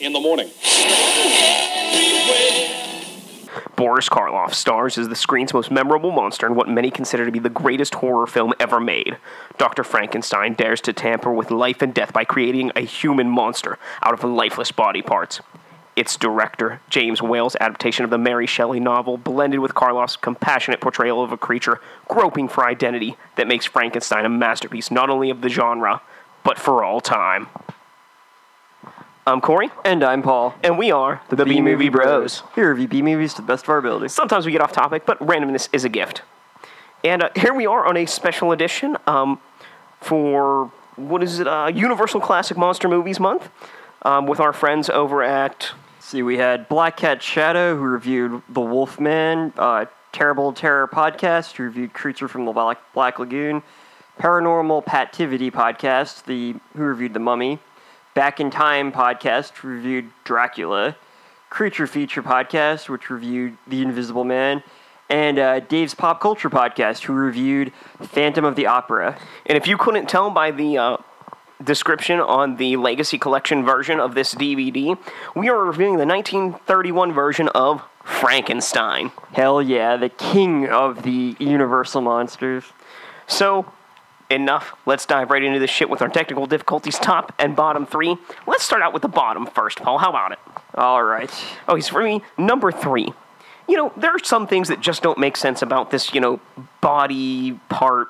In the morning. Boris Karloff stars as the screen's most memorable monster in what many consider to be the greatest horror film ever made. Dr. Frankenstein dares to tamper with life and death by creating a human monster out of lifeless body parts. Its director, James Whale's adaptation of the Mary Shelley novel, blended with Karloff's compassionate portrayal of a creature groping for identity that makes Frankenstein a masterpiece not only of the genre, but for all time. I'm Corey, And I'm Paul. and we are the, B Movie Bros. Here review B movies to the best of our ability. Sometimes we get off topic, but randomness is a gift. And uh, here we are on a special edition um, for what is it? Uh, Universal Classic Monster Movies Month um, with our friends over at. See, we had Black Cat Shadow, who reviewed The Wolfman, uh, Terrible Terror Podcast, who reviewed Creature from the Black, Black Lagoon, Paranormal Pativity Podcast, the who reviewed The Mummy, Back in Time Podcast, reviewed Dracula, Creature Feature Podcast, which reviewed The Invisible Man, and uh, Dave's Pop Culture Podcast, who reviewed Phantom of the Opera. And if you couldn't tell by the uh, description on the Legacy Collection version of this DVD, we are reviewing the 1931 version of Frankenstein. Hell yeah, the king of the Universal monsters. So, enough. Let's dive right into this shit with our technical difficulties top and bottom three. Let's start out with the bottom first, Paul. How about it? All right. Oh, he's for me. Number three. You know, there are some things that just don't make sense about this, you know, body part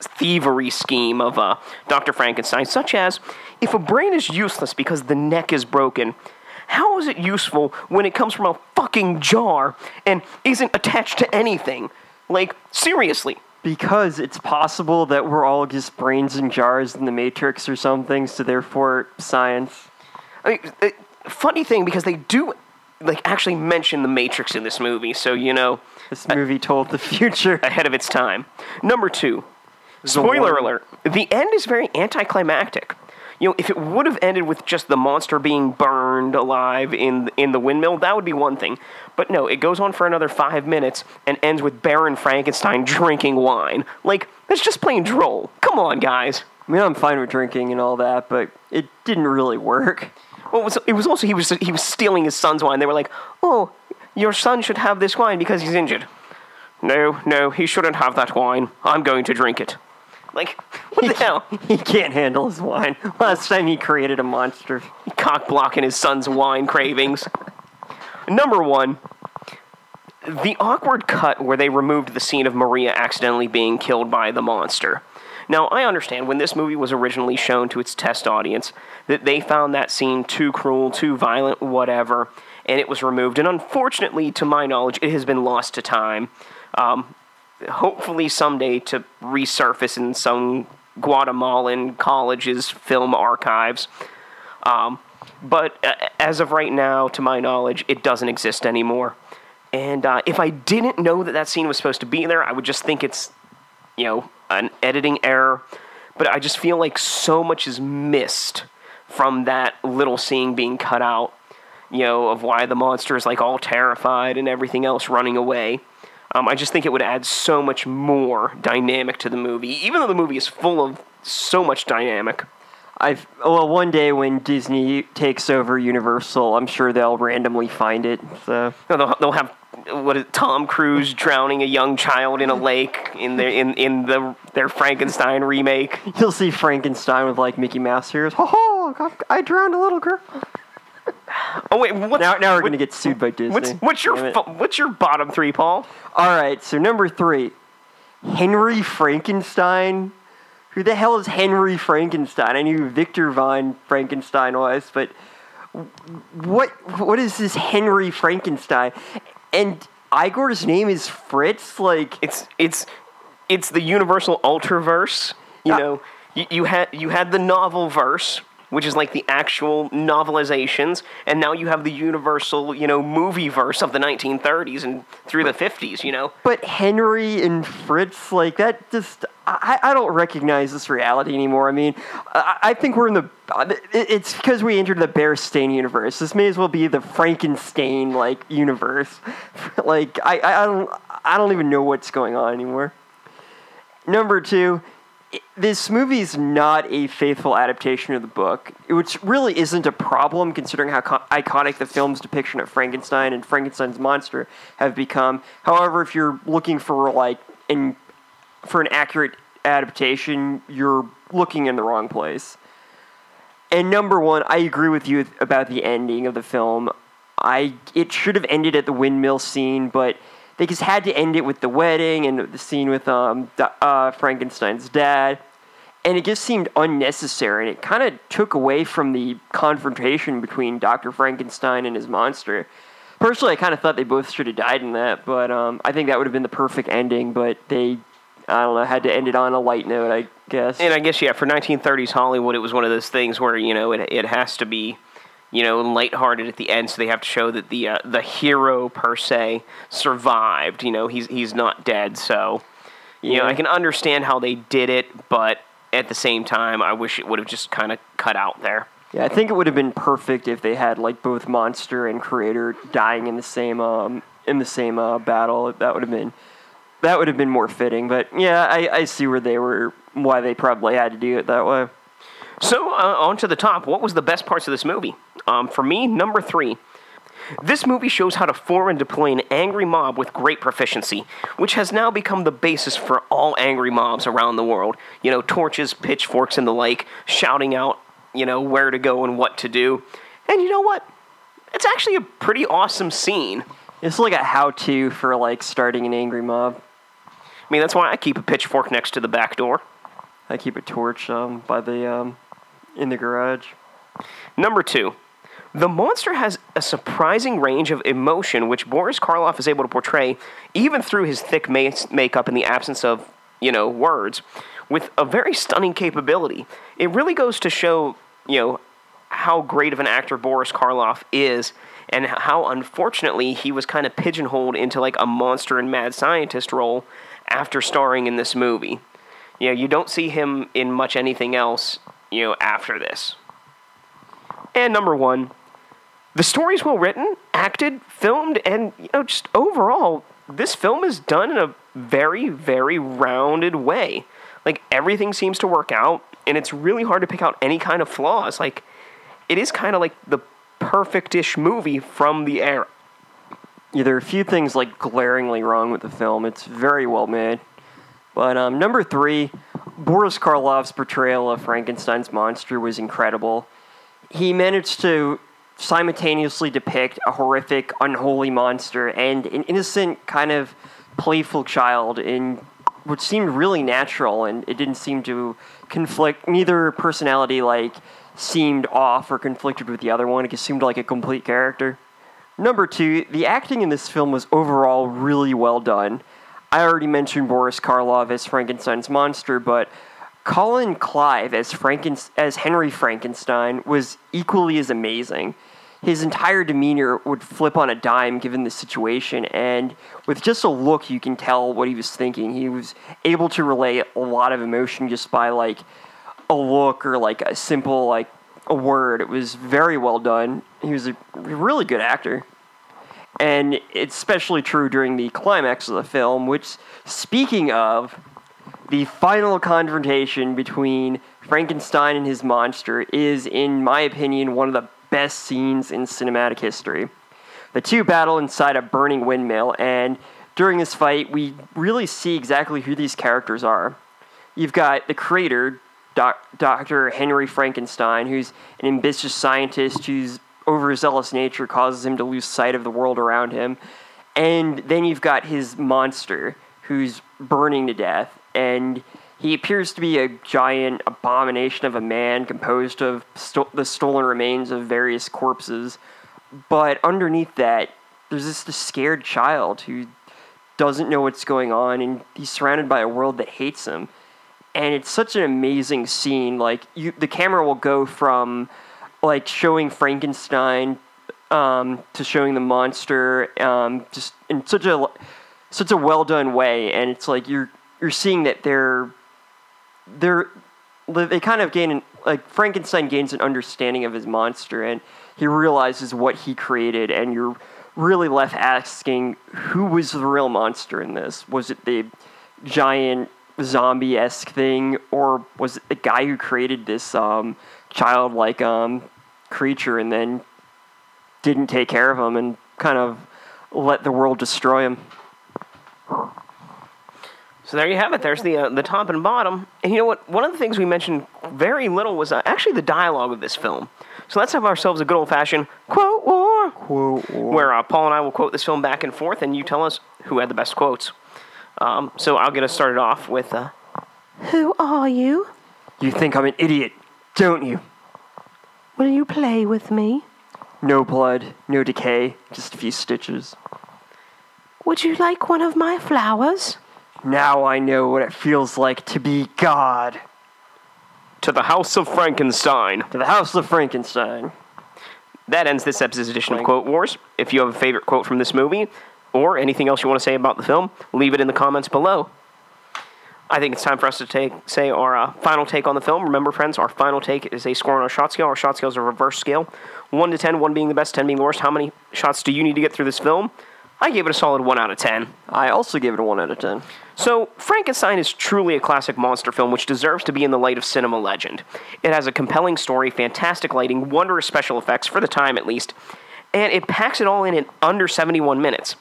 thievery scheme of uh, Dr. Frankenstein, such as if a brain is useless because the neck is broken, how is it useful when it comes from a fucking jar and isn't attached to anything? Like, seriously. Because it's possible that we're all just brains in jars in the Matrix or something, so therefore science. I mean, uh, funny thing because they do like actually mention the Matrix in this movie, so you know This movie told the future. ahead of its time. Number two, spoiler one- alert: the end is very anticlimactic. You know, if it would have ended with just the monster being burned alive in in the windmill, that would be one thing. But no, it goes on for another five minutes and ends with Baron Frankenstein drinking wine. Like that's just plain droll. Come on, guys. I mean, I'm fine with drinking and all that, but it didn't really work. Well, it was, it was also he was he was stealing his son's wine. They were like, "Oh, your son should have this wine because he's injured." No, no, he shouldn't have that wine. I'm going to drink it. Like, what the hell? He can't handle his wine. Last time he created a monster. Cock blocking his son's wine cravings. Number one, the awkward cut where they removed the scene of Maria accidentally being killed by the monster. Now, I understand when this movie was originally shown to its test audience that they found that scene too cruel, too violent, whatever, and it was removed. And unfortunately, to my knowledge, it has been lost to time. Um, hopefully, someday to resurface in some Guatemalan college's film archives. Um, but uh, as of right now, to my knowledge, it doesn't exist anymore. And uh, if I didn't know that that scene was supposed to be there, I would just think it's, you know, an editing error. But I just feel like so much is missed from that little scene being cut out, you know, of why the monster is like all terrified and everything else running away. Um, I just think it would add so much more dynamic to the movie, even though the movie is full of so much dynamic. I've well, one day when Disney takes over Universal, I'm sure they'll randomly find it. So No, they'll, they'll have what is Tom Cruise drowning a young child in a lake in their in, in the their Frankenstein remake. you'll see Frankenstein with like Mickey Mouse ears. Ho ho! I drowned a little girl. Oh wait, what's, Now, now we're what- gonna get sued by Disney. What's what's your Damn it. fu- what's your bottom three, Paul? All right, so number three, Henry Frankenstein. Who the hell is Henry Frankenstein? I knew Victor Von Frankenstein was, but what what is this Henry Frankenstein? And Igor's name is Fritz. Like It's it's it's the Universal Ultraverse. You Yeah. know, you, you had you had the novel verse, which is like the actual novelizations, and now you have the Universal, you know, movie verse of the 1930s and through the 50s. You know, But Henry and Fritz, like that, just I, I don't recognize this reality anymore. I mean, I, I think we're in the. It's because we entered the Berenstain universe. This may as well be the Frankenstein like universe. like I, I, I don't I don't even know what's going on anymore. Number two, this movie is not a faithful adaptation of the book, which really isn't a problem considering how co- iconic the film's depiction of Frankenstein and Frankenstein's monster have become. However, if you're looking for like in for an accurate adaptation, you're looking in the wrong place. And number one, I agree with you about the ending of the film. I it should have ended at the windmill scene, but they just had to end it with the wedding and the scene with um, uh, Frankenstein's dad. And it just seemed unnecessary, and it kind of took away from the confrontation between Dr. Frankenstein and his monster. Personally, I kind of thought they both should have died in that, but um, I think that would have been the perfect ending. But they, I don't know, had to end it on a light note, I guess. And I guess yeah, for 1930s Hollywood, it was one of those things where you know it it has to be you know, lighthearted at the end, so they have to show that the uh, the hero per se survived. You know, he's he's not dead. So, you yeah. know, I can understand how they did it, but at the same time, I wish it would have just kind of cut out there. Yeah, I think it would have been perfect if they had like both monster and creator dying in the same um in the same uh, battle. That would have been that would have been more fitting. But yeah, I, I see where they were why they probably had to do it that way. So uh, on to the top. What was the best parts of this movie? Um, for me, number three. This movie shows how to form and deploy an angry mob with great proficiency, which has now become the basis for all angry mobs around the world. You know, torches, pitchforks, and the like, shouting out, you know, where to go and what to do. And you know what? It's actually a pretty awesome scene. It's like a how to for, like, starting an angry mob. I mean, that's why I keep a pitchfork next to the back door. I keep a torch um, by the um, in the garage. Number two, the monster has a surprising range of emotion, which Boris Karloff is able to portray even through his thick makeup and the absence of, you know, words, with a very stunning capability. It really goes to show, you know, how great of an actor Boris Karloff is and how unfortunately he was kind of pigeonholed into like a monster and mad scientist role after starring in this movie. You know, you don't see him in much anything else, you know, after this. And number one, the story's well written, acted, filmed, and you know, just overall, this film is done in a very, very rounded way. Like everything seems to work out, and it's really hard to pick out any kind of flaws. Like it is kind of like the perfectish movie from the era. Yeah, there are a few things like glaringly wrong with the film. It's very well made. But um, number three, Boris Karloff's portrayal of Frankenstein's monster was incredible. He managed to simultaneously depict a horrific, unholy monster and an innocent, kind of playful child in what seemed really natural, and it didn't seem to conflict. Neither personality like seemed off or conflicted with the other one. It just seemed like a complete character. Number two, the acting in this film was overall really well done. I already mentioned Boris Karloff as Frankenstein's monster, but Colin Clive as Franken- as Henry Frankenstein was equally as amazing his entire demeanor would flip on a dime given the situation and with just a look you can tell what he was thinking. He was able to relay a lot of emotion just by like a look or like a simple like a word. It was very well done. He was a really good actor. And it's especially true during the climax of the film which speaking of the final confrontation between Frankenstein and his monster is, in my opinion, one of the best scenes in cinematic history. The two battle inside a burning windmill, and during this fight, we really see exactly who these characters are. You've got the creator, Doc, Dr. Henry Frankenstein, who's an ambitious scientist whose overzealous nature causes him to lose sight of the world around him. And then you've got his monster, who's burning to death. And he appears to be a giant abomination of a man composed of sto- the stolen remains of various corpses. But underneath that, there's this, this scared child who doesn't know what's going on, and he's surrounded by a world that hates him. And it's such an amazing scene. Like you, the camera will go from like showing Frankenstein um, to showing the monster, um, just in such a such a well done way. And it's like you're you're seeing that they're they're they kind of gain an, like Frankenstein gains an understanding of his monster and he realizes what he created and you're really left asking who was the real monster in this was it the giant zombie esque thing, or was it the guy who created this um, childlike um, creature and then didn't take care of him and kind of let the world destroy him? So there you have it. There's the uh, the top and bottom. And you know what? One of the things we mentioned very little was uh, actually the dialogue of this film. So let's have ourselves a good old fashioned quote war, Quote, or- where uh, Paul and I will quote this film back and forth, and you tell us who had the best quotes. Um, so I'll get us started off with, uh, "Who are you? You think I'm an idiot, don't you? Will you play with me? No blood, no decay, just a few stitches. Would you like one of my flowers?" Now I know what it feels like to be God. To the House of Frankenstein. To the House of Frankenstein. That ends this episode's edition of Quote Wars. If you have a favorite quote from this movie, or anything else you want to say about the film, leave it in the comments below. I think it's time for us to take say our uh, final take on the film. Remember, friends, our final take is a score on our shot scale. Our shot scale is a reverse scale, one to ten, one being the best, ten being the worst. How many shots do you need to get through this film? I gave it a solid one out of ten. I also gave it a 1 out of 10. So, Frankenstein is truly a classic monster film which deserves to be in the light of cinema legend. It has a compelling story, fantastic lighting, wondrous special effects, for the time at least, and it packs it all in in under 71 minutes.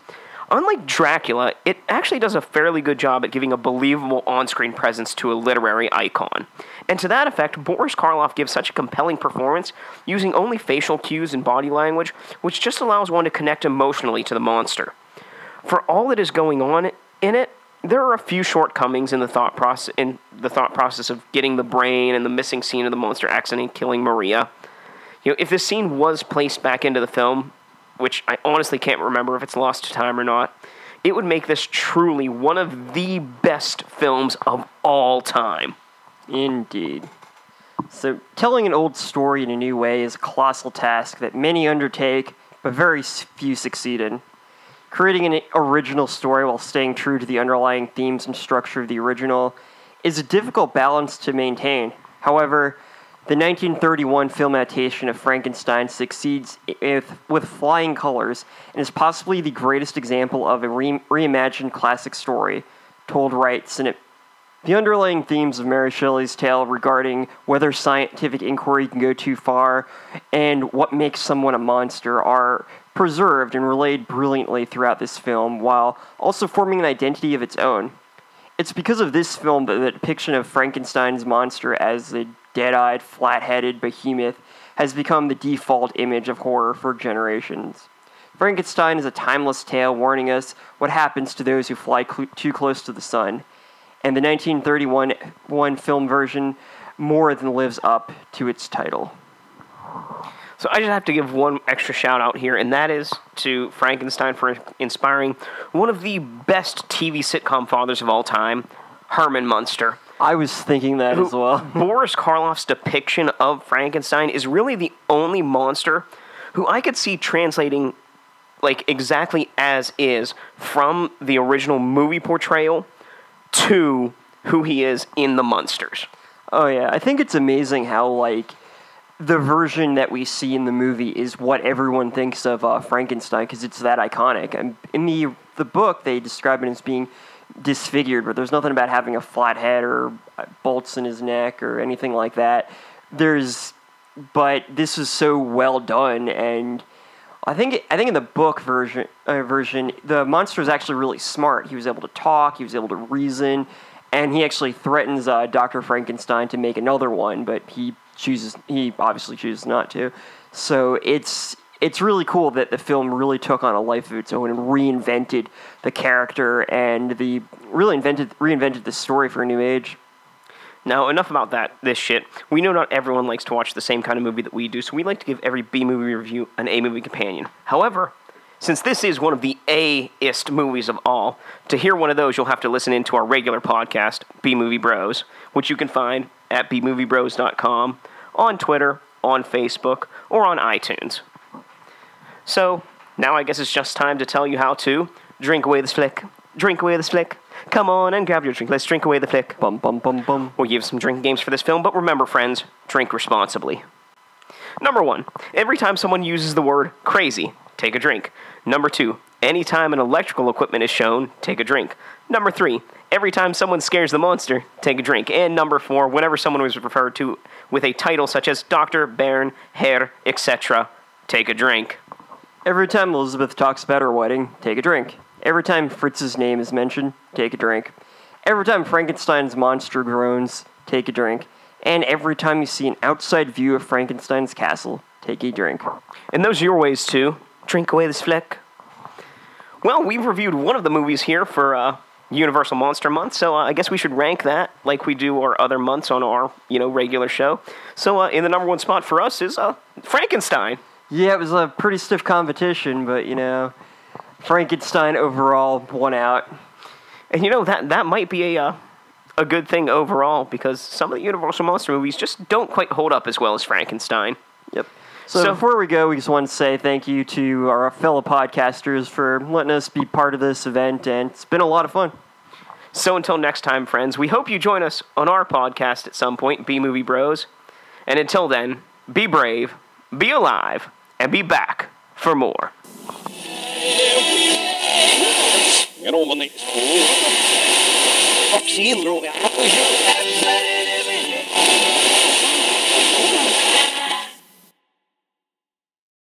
Unlike Dracula, it actually does a fairly good job at giving a believable on screen presence to a literary icon. And to that effect, Boris Karloff gives such a compelling performance using only facial cues and body language, which just allows one to connect emotionally to the monster for all that is going on in it, there are a few shortcomings in the thought process in the thought process of getting the brain and the missing scene of the monster accident killing Maria. You know, if this scene was placed back into the film, which I honestly can't remember if it's lost to time or not, it would make this truly one of the best films of all time. Indeed. So, telling an old story in a new way is a colossal task that many undertake, but very few succeed in. Creating an original story while staying true to the underlying themes and structure of the original is a difficult balance to maintain. However, the 1931 film adaptation of Frankenstein succeeds with, flying colors and is possibly the greatest example of a re- reimagined classic story told right cine- the underlying themes of Mary Shelley's tale regarding whether scientific inquiry can go too far and what makes someone a monster are preserved and relayed brilliantly throughout this film while also forming an identity of its own. It's because of this film that the depiction of Frankenstein's monster as a dead eyed, flat headed behemoth has become the default image of horror for generations. Frankenstein is a timeless tale warning us what happens to those who fly cl- too close to the sun and the 1931 one film version more than lives up to its title. So I just have to give one extra shout out here, and that is to Frankenstein for inspiring one of the best TV sitcom fathers of all time, Herman Munster. I was thinking that as well. Boris Karloff's depiction of Frankenstein is really the only monster who I could see translating like exactly as is from the original movie portrayal to who he is in the monsters. Oh yeah, I think it's amazing how like the version that we see in the movie is what everyone thinks of uh, Frankenstein because it's that iconic. And in the the book, they describe it as being disfigured, but there's nothing about having a flat head or uh, bolts in his neck or anything like that. There's, but this is so well done, and I think I think in the book version uh, version the monster is actually really smart. He was able to talk, he was able to reason, and he actually threatens uh, Doctor Frankenstein to make another one, but he chooses he obviously chooses not to. So it's it's really cool that the film really took on a life of its own and reinvented the character and the really invented reinvented the story for a new age. Now, enough about that, this shit. We know not everyone likes to watch the same kind of movie that we do, so we like to give every B movie review an A movie companion. However, since this is one of the A-ist movies of all, to hear one of those, you'll have to listen into our regular podcast, B Movie Bros, which you can find at bmoviebros.com, on Twitter, on Facebook, or on iTunes. So, now I guess it's just time to tell you how to drink away this flick. Drink away this flick. Come on and grab your drink. Let's drink away the flick. Bum bum bum bum. We'll give some drinking games for this film, but remember, friends, drink responsibly. Number one, every time someone uses the word crazy, take a drink. Number two, anytime an electrical equipment is shown, take a drink. Number three, every time someone scares the monster, take a drink. And number four, whenever someone was referred to with a title such as Dr., Baron, Herr, etc., take a drink. Every time Elizabeth talks about her wedding, take a drink. Every time Fritz's name is mentioned, take a drink. Every time Frankenstein's monster groans, take a drink. And every time you see an outside view of Frankenstein's castle, take a drink. And those are your ways too. drink away this fleck. Well, we've reviewed one of the movies here for uh, Universal Monster Month, so uh, I guess we should rank that like we do our other months on our you know regular show. So uh, in the number one spot for us is uh, Frankenstein. Yeah, it was a pretty stiff competition, but you know, Frankenstein overall won out. And you know that that might be a uh, a good thing overall because some of the Universal Monster movies just don't quite hold up as well as Frankenstein. Yep. So, So- before we go, we just want to say thank you to our fellow podcasters for letting us be part of this event, and it's been a lot of fun. So until next time, friends, we hope you join us on our podcast at some point, B Movie Bros. And until then, be brave, be alive, and be back for more. Get over next. Vaccine, tror jeg.